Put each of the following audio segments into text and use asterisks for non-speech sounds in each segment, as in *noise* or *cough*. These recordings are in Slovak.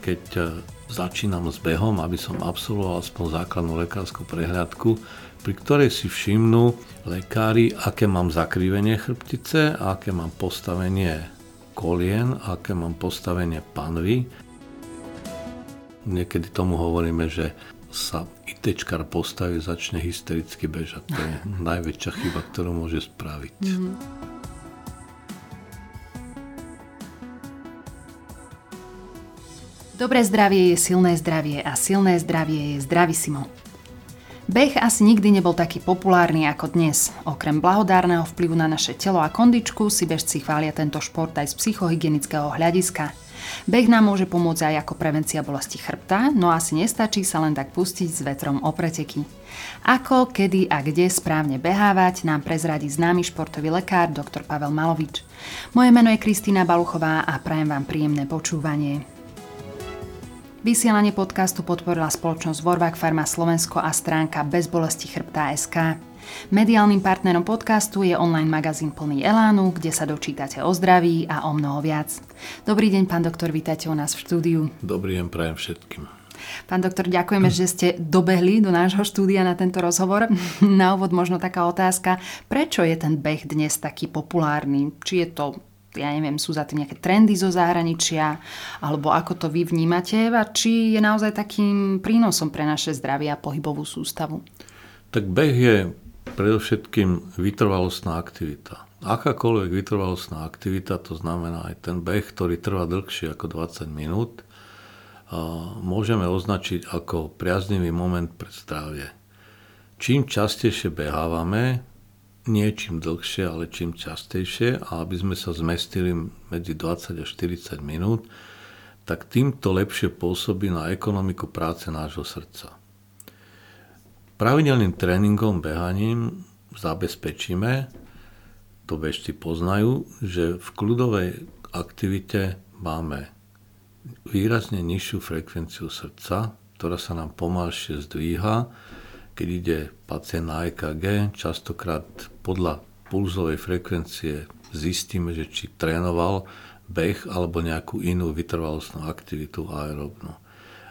keď e, začínam s behom, aby som absolvoval aspoň základnú lekárskú prehľadku, pri ktorej si všimnú lekári, aké mám zakrivenie chrbtice, aké mám postavenie kolien, aké mám postavenie panvy. Niekedy tomu hovoríme, že sa ITčkar postaví, začne hystericky bežať. To je najväčšia chyba, ktorú môže spraviť. Mm-hmm. Dobré zdravie je silné zdravie a silné zdravie je zdravisimo. Beh asi nikdy nebol taký populárny ako dnes. Okrem blahodárneho vplyvu na naše telo a kondičku si bežci chvália tento šport aj z psychohygienického hľadiska. Beh nám môže pomôcť aj ako prevencia bolesti chrbta, no asi nestačí sa len tak pustiť s vetrom o preteky. Ako, kedy a kde správne behávať nám prezradí známy športový lekár dr. Pavel Malovič. Moje meno je Kristýna Baluchová a prajem vám príjemné počúvanie. Vysielanie podcastu podporila spoločnosť Vorvak Farma Slovensko a stránka Bezbolesti chrbta SK. Mediálnym partnerom podcastu je online magazín plný Elánu, kde sa dočítate o zdraví a o mnoho viac. Dobrý deň, pán doktor, vítajte u nás v štúdiu. Dobrý deň, prajem všetkým. Pán doktor, ďakujeme, že ste dobehli do nášho štúdia na tento rozhovor. *laughs* Na úvod možno taká otázka, prečo je ten beh dnes taký populárny? Či je to ja neviem, sú za tým nejaké trendy zo zahraničia, alebo ako to vy vnímate a či je naozaj takým prínosom pre naše zdravie a pohybovú sústavu? Tak beh je predovšetkým vytrvalostná aktivita. Akákoľvek vytrvalostná aktivita, to znamená aj ten beh, ktorý trvá dlhšie ako 20 minút, môžeme označiť ako priaznivý moment pre zdravie. Čím častejšie behávame, nie čím dlhšie, ale čím častejšie a aby sme sa zmestili medzi 20 a 40 minút, tak týmto lepšie pôsobí na ekonomiku práce nášho srdca. Pravidelným tréningom, behaním zabezpečíme, to bežci poznajú, že v kľudovej aktivite máme výrazne nižšiu frekvenciu srdca, ktorá sa nám pomalšie zdvíha, keď ide pacient na EKG, častokrát podľa pulzovej frekvencie zistíme, že či trénoval beh alebo nejakú inú vytrvalostnú aktivitu aerobnú.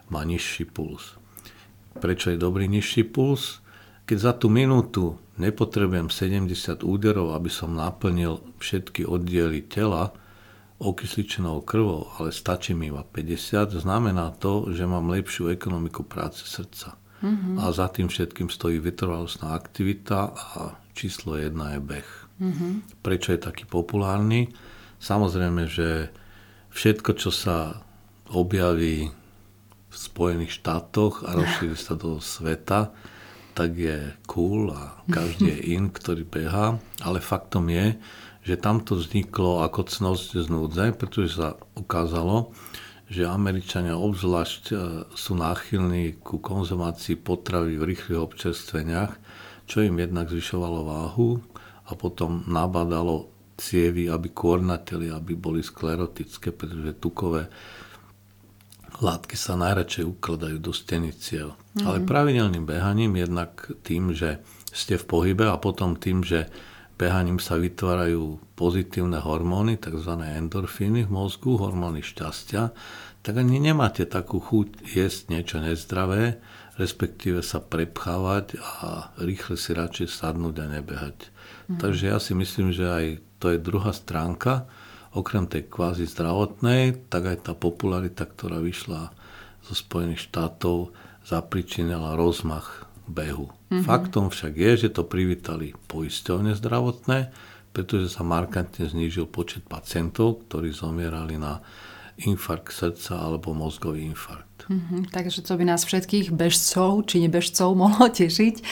Má nižší puls. Prečo je dobrý nižší puls? Keď za tú minútu nepotrebujem 70 úderov, aby som naplnil všetky oddiely tela okysličenou krvou, ale stačí mi iba 50, znamená to, že mám lepšiu ekonomiku práce srdca. Mm-hmm. A za tým všetkým stojí vytrvalostná aktivita a číslo jedna je beh. Mm-hmm. Prečo je taký populárny? Samozrejme, že všetko, čo sa objaví v Spojených štátoch a rozšíri sa do sveta, tak je cool a každý je in, ktorý beha, ale faktom je, že tamto vzniklo ako cnosť z núdze, pretože sa ukázalo, že Američania obzvlášť e, sú náchylní ku konzumácii potravy v rýchlych občerstveniach, čo im jednak zvyšovalo váhu a potom nabadalo cievy, aby kornateli, aby boli sklerotické, pretože tukové látky sa najradšej ukladajú do steny ciev. Mm-hmm. Ale pravidelným behaním, jednak tým, že ste v pohybe a potom tým, že behaním sa vytvárajú pozitívne hormóny, tzv. endorfíny v mozgu, hormóny šťastia, tak ani nemáte takú chuť jesť niečo nezdravé, respektíve sa prepchávať a rýchle si radšej sadnúť a nebehať. Mm. Takže ja si myslím, že aj to je druhá stránka, okrem tej kvázi zdravotnej, tak aj tá popularita, ktorá vyšla zo Spojených štátov, zapričinila rozmach behu. Mm-hmm. Faktom však je, že to privítali poisťovne zdravotné, pretože sa markantne znížil počet pacientov, ktorí zomierali na infarkt srdca alebo mozgový infarkt. Mm-hmm, takže to by nás všetkých bežcov či nebežcov *laughs* mohlo tešiť. E,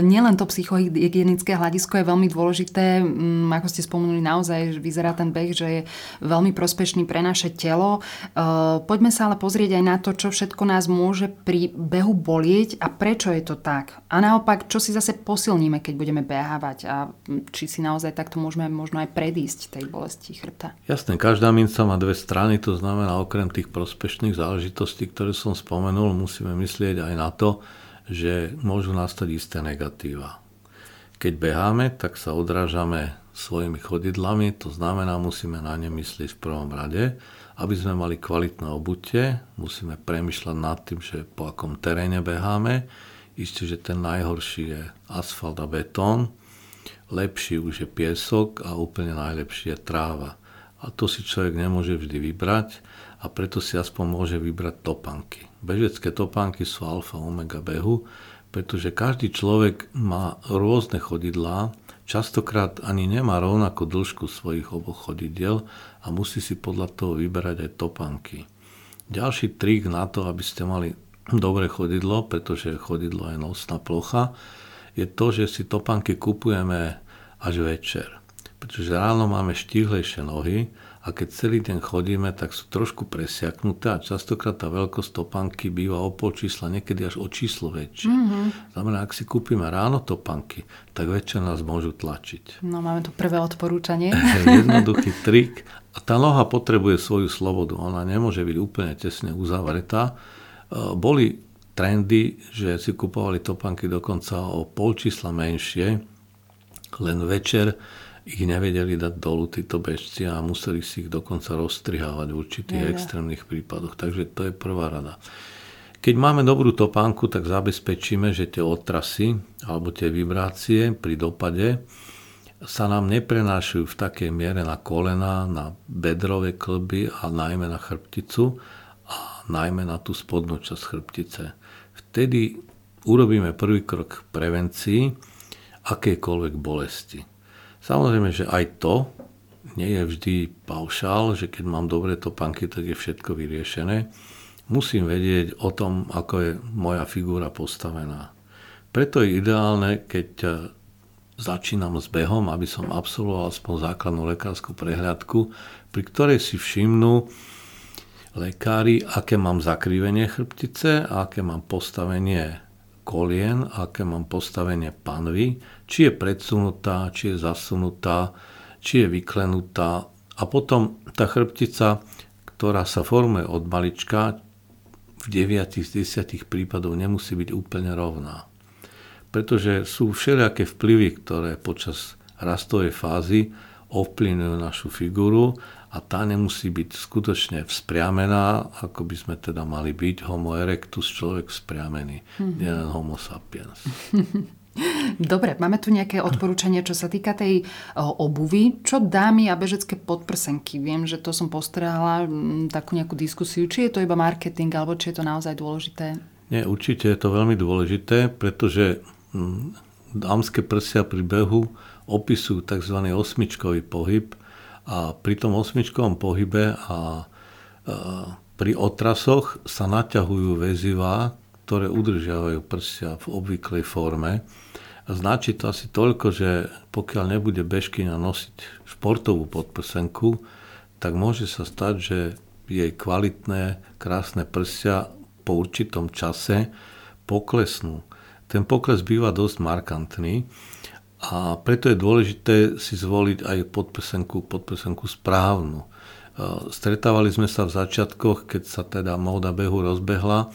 nielen to psychohygienické hľadisko je veľmi dôležité, mm, ako ste spomenuli naozaj, vyzerá ten beh, že je veľmi prospešný pre naše telo. E, poďme sa ale pozrieť aj na to, čo všetko nás môže pri behu bolieť a prečo je to tak. A naopak, čo si zase posilníme, keď budeme behávať a či si naozaj takto môžeme možno aj predísť tej bolesti chrbta. Jasné, každá minca má dve strany, to znamená okrem tých prospešných záležitostí, ktoré som spomenul, musíme myslieť aj na to, že môžu nastať isté negatíva. Keď beháme, tak sa odrážame svojimi chodidlami, to znamená, musíme na ne myslieť v prvom rade aby sme mali kvalitné obutie, musíme premyšľať nad tým, že po akom teréne beháme. Isté, že ten najhorší je asfalt a betón, lepší už je piesok a úplne najlepší je tráva. A to si človek nemôže vždy vybrať a preto si aspoň môže vybrať topanky. Bežecké topánky sú alfa omega behu, pretože každý človek má rôzne chodidlá, častokrát ani nemá rovnako dĺžku svojich oboch chodidiel a musí si podľa toho vyberať aj topanky. Ďalší trik na to, aby ste mali dobré chodidlo, pretože chodidlo je nosná plocha, je to, že si topanky kupujeme až večer. Pretože ráno máme štíhlejšie nohy a keď celý deň chodíme, tak sú trošku presiaknuté a častokrát tá veľkosť topánky býva o pol čísla, niekedy až o číslo väčšie. Mm-hmm. Znamená, ak si kúpime ráno topánky, tak večer nás môžu tlačiť. No máme tu prvé odporúčanie. *laughs* Jednoduchý trik. A tá noha potrebuje svoju slobodu. Ona nemôže byť úplne tesne uzavretá. E, boli trendy, že si kupovali topánky dokonca o pol čísla menšie, len večer ich nevedeli dať dolu títo bežci a museli si ich dokonca rozstrihávať v určitých ja, extrémnych prípadoch. Takže to je prvá rada. Keď máme dobrú topánku, tak zabezpečíme, že tie otrasy alebo tie vibrácie pri dopade sa nám neprenášajú v takej miere na kolena, na bedrové klby a najmä na chrbticu a najmä na tú spodnú časť chrbtice. Vtedy urobíme prvý krok k prevencii akejkoľvek bolesti. Samozrejme, že aj to nie je vždy paušál, že keď mám dobré topánky, tak je všetko vyriešené. Musím vedieť o tom, ako je moja figúra postavená. Preto je ideálne, keď e, začínam s behom, aby som absolvoval aspoň základnú lekárskú prehľadku, pri ktorej si všimnú lekári, aké mám zakrivenie chrbtice, aké mám postavenie kolien, aké mám postavenie panvy, či je predsunutá, či je zasunutá, či je vyklenutá. A potom tá chrbtica, ktorá sa formuje od malička, v 9 z 10 prípadov nemusí byť úplne rovná. Pretože sú všelijaké vplyvy, ktoré počas rastovej fázy ovplyvňujú našu figuru a tá nemusí byť skutočne vzpriamená, ako by sme teda mali byť homo erectus, človek vzpriamený, mm-hmm. nielen homo sapiens. *laughs* Dobre, máme tu nejaké odporúčanie, čo sa týka tej obuvy. Čo dámy a bežecké podprsenky? Viem, že to som postrehla takú nejakú diskusiu, či je to iba marketing, alebo či je to naozaj dôležité. Nie, určite je to veľmi dôležité, pretože dámske prsia pri behu opisujú tzv. osmičkový pohyb, a pri tom osmičkovom pohybe a, a pri otrasoch sa naťahujú väzivá, ktoré udržiavajú prsia v obvyklej forme. A značí to asi toľko, že pokiaľ nebude bežkyňa nosiť športovú podprsenku, tak môže sa stať, že jej kvalitné, krásne prsia po určitom čase poklesnú. Ten pokles býva dosť markantný a preto je dôležité si zvoliť aj podprsenku, podprsenku správnu. E, stretávali sme sa v začiatkoch, keď sa teda móda behu rozbehla,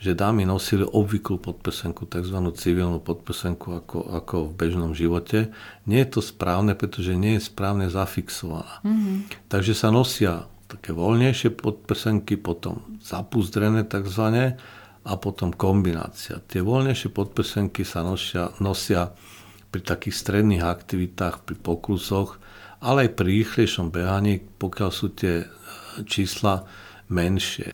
že dámy nosili obvyklú podprsenku, tzv. civilnú podprsenku ako, ako v bežnom živote. Nie je to správne, pretože nie je správne zafixovaná. Mm-hmm. Takže sa nosia také voľnejšie podprsenky, potom zapuzdrené tzv. a potom kombinácia. Tie voľnejšie podprsenky sa nosia, nosia pri takých stredných aktivitách, pri poklusoch, ale aj pri rýchlejšom behaní, pokiaľ sú tie e, čísla menšie.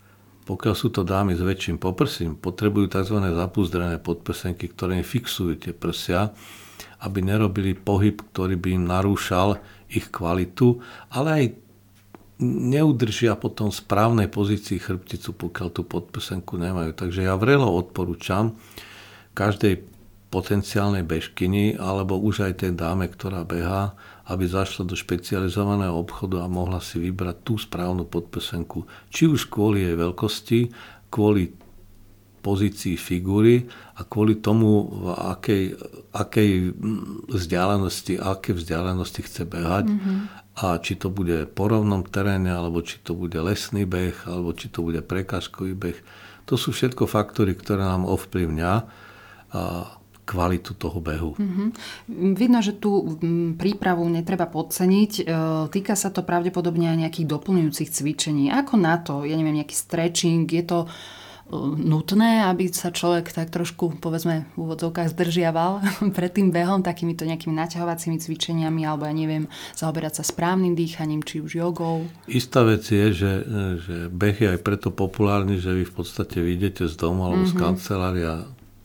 Pokiaľ sú to dámy s väčším poprsím, potrebujú tzv. zapuzdrené podprsenky, ktoré im fixujú tie prsia, aby nerobili pohyb, ktorý by im narúšal ich kvalitu, ale aj neudržia potom v správnej pozícii chrbticu, pokiaľ tú podprsenku nemajú. Takže ja vrelo odporúčam každej potenciálnej bežkyni alebo už aj tej dáme, ktorá behá, aby zašla do špecializovaného obchodu a mohla si vybrať tú správnu podpesenku. Či už kvôli jej veľkosti, kvôli pozícii figúry a kvôli tomu, v akej, akej vzdialenosti, aké vzdialenosti chce behať mm-hmm. a či to bude po rovnom teréne, alebo či to bude lesný beh, alebo či to bude prekážkový beh. To sú všetko faktory, ktoré nám ovplyvňa a kvalitu toho behu. Mm-hmm. Vidno, že tú prípravu netreba podceniť. E, týka sa to pravdepodobne aj nejakých doplňujúcich cvičení. Ako na to? Ja neviem, nejaký stretching? Je to nutné, aby sa človek tak trošku, povedzme, v úvodzovkách zdržiaval *laughs* pred tým behom, takýmito nejakými naťahovacími cvičeniami, alebo ja neviem, zaoberať sa správnym dýchaním, či už jogou? Istá vec je, že, že beh je aj preto populárny, že vy v podstate vyjdete z domu alebo mm-hmm. z mhm. kancelária,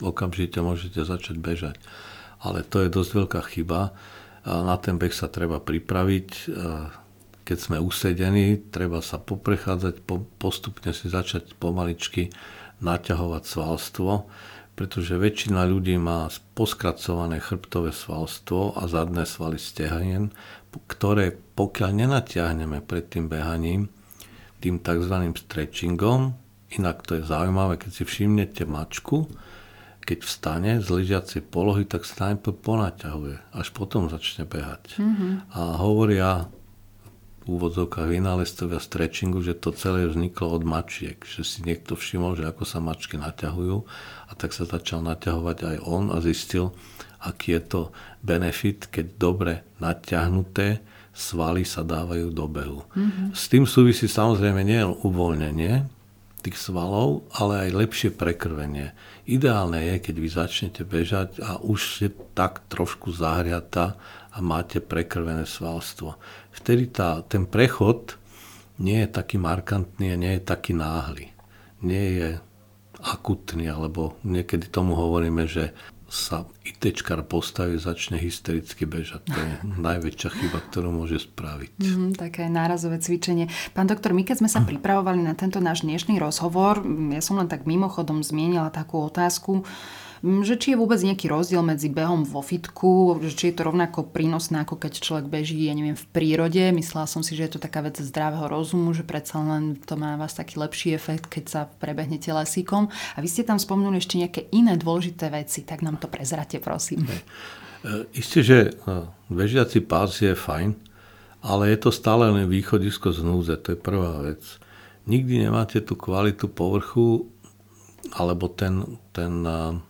okamžite môžete začať bežať. Ale to je dosť veľká chyba. Na ten beh sa treba pripraviť keď sme usedení, treba sa poprechádzať, po, postupne si začať pomaličky naťahovať svalstvo, pretože väčšina ľudí má poskracované chrbtové svalstvo a zadné svaly stehanien, ktoré pokiaľ nenatiahneme pred tým behaním, tým tzv. stretchingom, inak to je zaujímavé, keď si všimnete mačku, keď vstane z ležiacej polohy, tak sa najprv ponaťahuje, až potom začne behať. Mm-hmm. A hovoria v úvodzovkách vynálezcovia stretchingu, že to celé vzniklo od mačiek, že si niekto všimol, že ako sa mačky naťahujú a tak sa začal naťahovať aj on a zistil, aký je to benefit, keď dobre naťahnuté svaly sa dávajú do behu. Mm-hmm. S tým súvisí samozrejme nie uvoľnenie tých svalov, ale aj lepšie prekrvenie. Ideálne je, keď vy začnete bežať a už je tak trošku zahriatá a máte prekrvené svalstvo. Vtedy tá, ten prechod nie je taký markantný a nie je taký náhly. Nie je akutný, alebo niekedy tomu hovoríme, že sa ITčkar postaví, začne hystericky bežať. To je *laughs* najväčšia chyba, ktorú môže spraviť. Mm, také nárazové cvičenie. Pán doktor, my keď sme sa pripravovali na tento náš dnešný rozhovor, ja som len tak mimochodom zmienila takú otázku, že či je vôbec nejaký rozdiel medzi behom vo fitku, že či je to rovnako prínosné, ako keď človek beží, ja neviem, v prírode. Myslela som si, že je to taká vec zdravého rozumu, že predsa len to má vás taký lepší efekt, keď sa prebehnete lesíkom. A vy ste tam spomnuli ešte nejaké iné dôležité veci, tak nám to prezrate, prosím. E, isté, že e, bežiaci pás je fajn, ale je to stále len východisko z núze, to je prvá vec. Nikdy nemáte tú kvalitu povrchu alebo ten, ten e,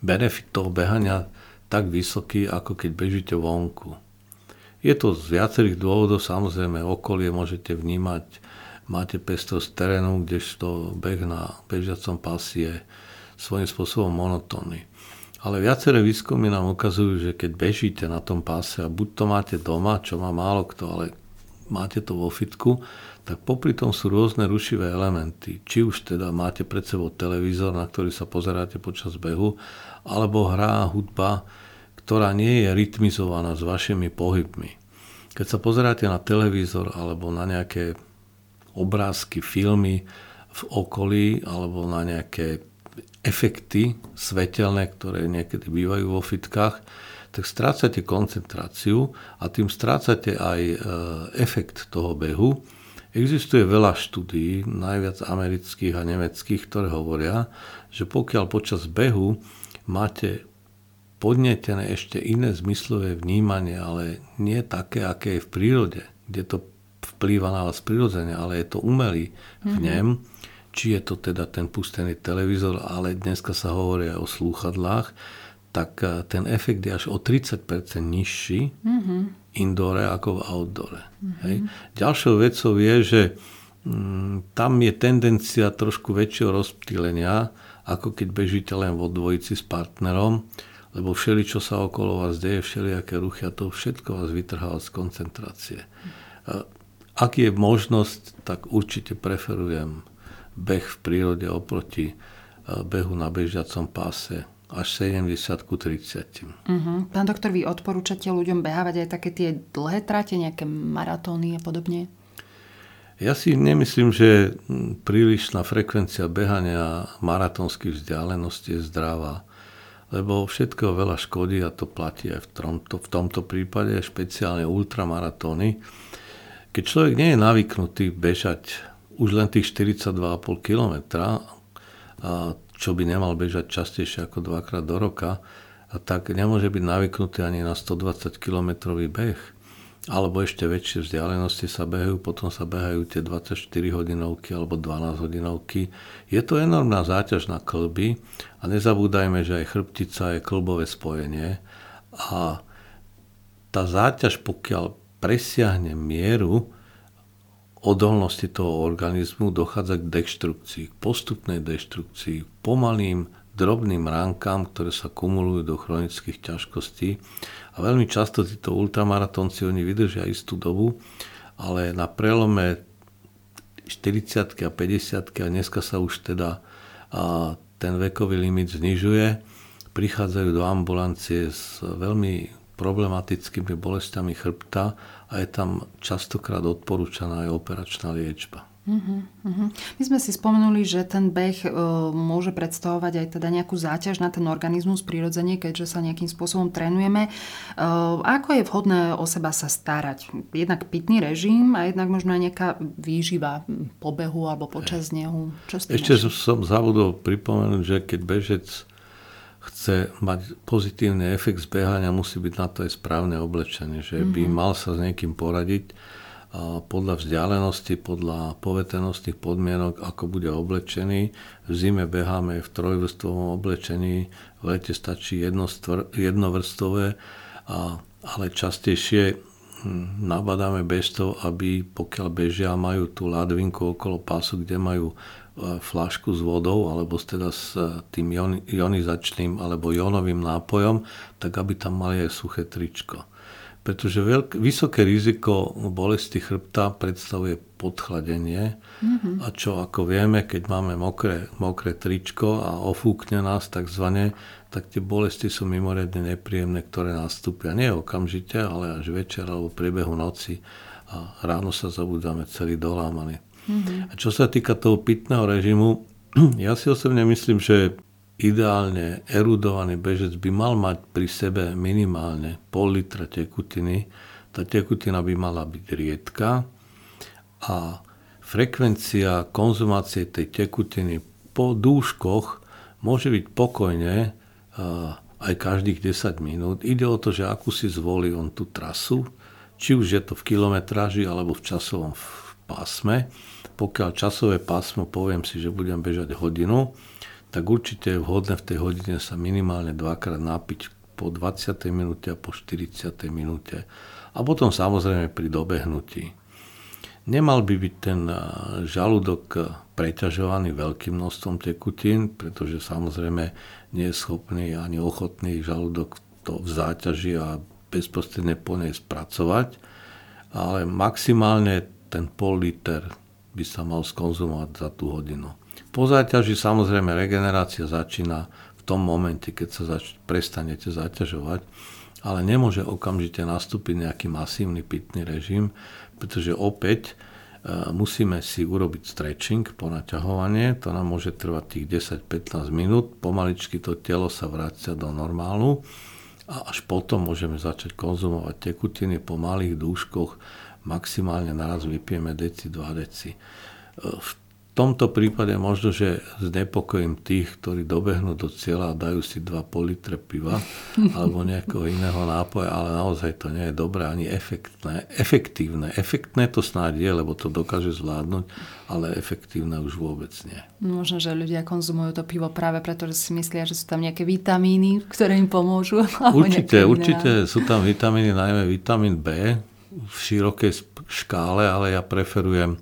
benefit toho behania tak vysoký, ako keď bežíte vonku. Je to z viacerých dôvodov, samozrejme okolie môžete vnímať, máte pestrosť terénu, kdežto beh na bežiacom pasi je svojím spôsobom monotónny. Ale viaceré výskumy nám ukazujú, že keď bežíte na tom páse a buď to máte doma, čo má málo kto, ale máte to vo fitku, tak popri tom sú rôzne rušivé elementy. Či už teda máte pred sebou televízor, na ktorý sa pozeráte počas behu, alebo hrá hudba, ktorá nie je rytmizovaná s vašimi pohybmi. Keď sa pozeráte na televízor alebo na nejaké obrázky, filmy v okolí alebo na nejaké efekty svetelné, ktoré niekedy bývajú vo fitkách, tak strácate koncentráciu a tým strácate aj e, efekt toho behu. Existuje veľa štúdií, najviac amerických a nemeckých, ktoré hovoria, že pokiaľ počas behu máte podnetené ešte iné zmyslové vnímanie, ale nie také, aké je v prírode, kde to vplýva na vás prirodzene, ale je to umelý vnem, mm-hmm. či je to teda ten pustený televízor, ale dneska sa hovorí aj o slúchadlách, tak eh, ten efekt je až o 30% nižší mm-hmm. indore ako v outdore. Mm-hmm. Hej. Ďalšou vecou je, že mm, tam je tendencia trošku väčšieho rozptýlenia, ako keď bežíte len vo dvojici s partnerom, lebo všeli, čo sa okolo vás deje, všelijaké ruchy a to všetko vás vytrháva z koncentrácie. Ak je možnosť, tak určite preferujem beh v prírode oproti behu na bežiacom páse až 70 ku 30. Uh-huh. Pán doktor, vy odporúčate ľuďom behávať aj také tie dlhé trate, nejaké maratóny a podobne? Ja si nemyslím, že prílišná frekvencia behania maratónskych vzdialeností je zdravá, lebo všetkého veľa škodí a to platí aj v tomto, v tomto prípade, špeciálne ultramaratóny. Keď človek nie je navyknutý bežať už len tých 42,5 km, čo by nemal bežať častejšie ako dvakrát do roka, tak nemôže byť navyknutý ani na 120 km beh alebo ešte väčšie vzdialenosti sa behajú, potom sa behajú tie 24 hodinovky alebo 12 hodinovky. Je to enormná záťaž na klby a nezabúdajme, že aj chrbtica je klbové spojenie a tá záťaž, pokiaľ presiahne mieru odolnosti toho organizmu, dochádza k deštrukcii, k postupnej deštrukcii, pomalým drobným ránkám, ktoré sa kumulujú do chronických ťažkostí. A veľmi často títo ultramaratónci, oni vydržia istú dobu, ale na prelome 40 a 50 a dneska sa už teda a, ten vekový limit znižuje, prichádzajú do ambulancie s veľmi problematickými bolestiami chrbta a je tam častokrát odporúčaná aj operačná liečba. Uh-huh, uh-huh. My sme si spomenuli, že ten beh uh, môže predstavovať aj teda nejakú záťaž na ten organizmus prirodzene, keďže sa nejakým spôsobom trénujeme. Uh, ako je vhodné o seba sa starať? Jednak pitný režim a jednak možno aj nejaká výživa po behu alebo počas nehu. Čo Ešte máš? som zabudol pripomenúť, že keď bežec chce mať pozitívny efekt zbehania, musí byť na to aj správne oblečenie, že by mm-hmm. mal sa s niekým poradiť podľa vzdialenosti, podľa povetenostných podmienok, ako bude oblečený. V zime beháme v trojvrstvovom oblečení, v lete stačí jednovrstové, ale častejšie hm, nabadáme bežcov, aby pokiaľ bežia, majú tú ladvinku okolo pásu, kde majú e, flašku s vodou alebo teda s e, tým ionizačným alebo jonovým nápojom, tak aby tam mali aj suché tričko pretože veľk, vysoké riziko bolesti chrbta predstavuje podchladenie mm-hmm. a čo ako vieme, keď máme mokré, mokré tričko a ofúkne nás takzvané, tak tie bolesti sú mimoriadne nepríjemné, ktoré nastúpia nie okamžite, ale až večer alebo priebehu noci a ráno sa zabudáme celý dolámaný. Mm-hmm. A čo sa týka toho pitného režimu, *clears throat* ja si osobne myslím, že ideálne erudovaný bežec by mal mať pri sebe minimálne pol litra tekutiny. Tá tekutina by mala byť riedka a frekvencia konzumácie tej tekutiny po dúškoch môže byť pokojne aj každých 10 minút. Ide o to, že akú si zvolí on tú trasu, či už je to v kilometráži alebo v časovom pásme. Pokiaľ časové pásmo poviem si, že budem bežať hodinu, tak určite je vhodné v tej hodine sa minimálne dvakrát napiť po 20. minúte a po 40. minúte. A potom samozrejme pri dobehnutí. Nemal by byť ten žalúdok preťažovaný veľkým množstvom tekutín, pretože samozrejme nie je schopný ani ochotný žalúdok to v záťaži a bezprostredne po nej spracovať, ale maximálne ten pol liter by sa mal skonzumovať za tú hodinu. Po záťaži samozrejme regenerácia začína v tom momente, keď sa zač- prestanete zaťažovať, ale nemôže okamžite nastúpiť nejaký masívny pitný režim, pretože opäť e, musíme si urobiť stretching, ponaťahovanie, to nám môže trvať tých 10-15 minút, pomaličky to telo sa vracia do normálu a až potom môžeme začať konzumovať tekutiny po malých dúškoch, maximálne naraz vypijeme deci, 2 deci. E, v tomto prípade možno, že znepokojím tých, ktorí dobehnú do cieľa a dajú si 2 litre piva *laughs* alebo nejakého iného nápoja, ale naozaj to nie je dobré ani efektné. Efektívne. Efektné to snáď je, lebo to dokáže zvládnuť, ale efektívne už vôbec nie. Možno, že ľudia konzumujú to pivo práve preto, že si myslia, že sú tam nejaké vitamíny, ktoré im pomôžu. *laughs* Určite, určite sú tam vitamíny, najmä vitamín B v širokej škále, ale ja preferujem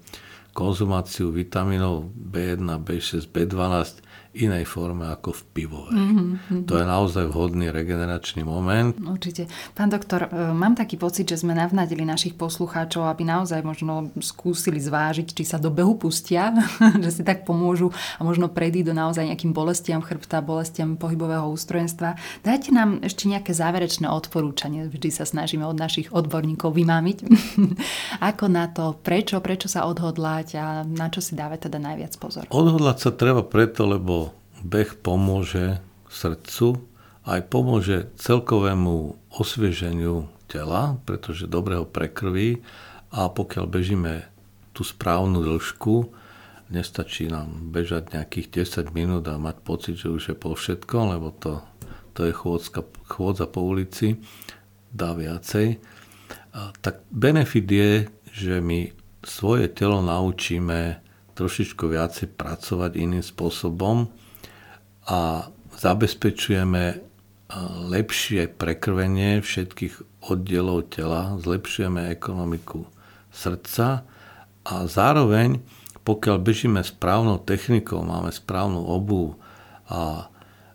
konzumáciu vitamínov B1, B6, B12 inej forme ako v pivovej. Mm-hmm. To je naozaj vhodný regeneračný moment. Určite. Pán doktor, e, mám taký pocit, že sme navnadili našich poslucháčov, aby naozaj možno skúsili zvážiť, či sa do behu pustia, *laughs* že si tak pomôžu a možno prejdú do naozaj nejakým bolestiam chrbta, bolestiam pohybového ústrojenstva. Dajte nám ešte nejaké záverečné odporúčanie, vždy sa snažíme od našich odborníkov vymámiť. *laughs* Ako na to, prečo, prečo sa odhodlať a na čo si dávať teda najviac pozor? Odhodlať sa treba preto, lebo beh pomôže srdcu, aj pomôže celkovému osvieženiu tela, pretože dobre ho prekrví a pokiaľ bežíme tú správnu dĺžku, nestačí nám bežať nejakých 10 minút a mať pocit, že už je po všetko, lebo to, to je chôdzka, chôdza po ulici, dá viacej. tak benefit je, že my svoje telo naučíme trošičku viacej pracovať iným spôsobom a zabezpečujeme lepšie prekrvenie všetkých oddielov tela, zlepšujeme ekonomiku srdca a zároveň, pokiaľ bežíme správnou technikou, máme správnu obu a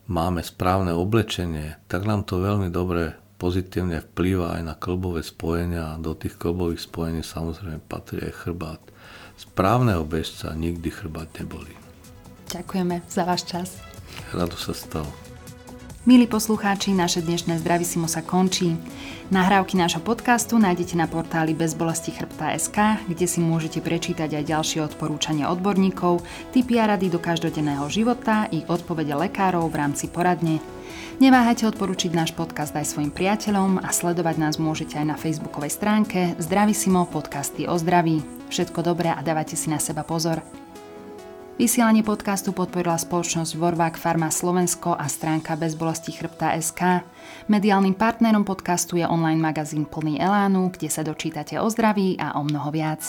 máme správne oblečenie, tak nám to veľmi dobre pozitívne vplýva aj na klbové spojenia a do tých klbových spojení samozrejme patrí aj chrbát. Správneho bežca nikdy chrbát nebolí. Ďakujeme za váš čas. Rado sa stalo. Milí poslucháči, naše dnešné Zdravisimo sa končí. Nahrávky nášho podcastu nájdete na portáli bezbolestichrbta.sk, kde si môžete prečítať aj ďalšie odporúčania odborníkov, tipy a rady do každodenného života i odpovede lekárov v rámci poradne. Neváhajte odporučiť náš podcast aj svojim priateľom a sledovať nás môžete aj na facebookovej stránke Zdravisimo podcasty o zdraví. Všetko dobré a dávajte si na seba pozor. Vysielanie podcastu podporila spoločnosť Vorvák Farma Slovensko a stránka bezbolesti chrbta SK. Mediálnym partnerom podcastu je online magazín plný Elánu, kde sa dočítate o zdraví a o mnoho viac.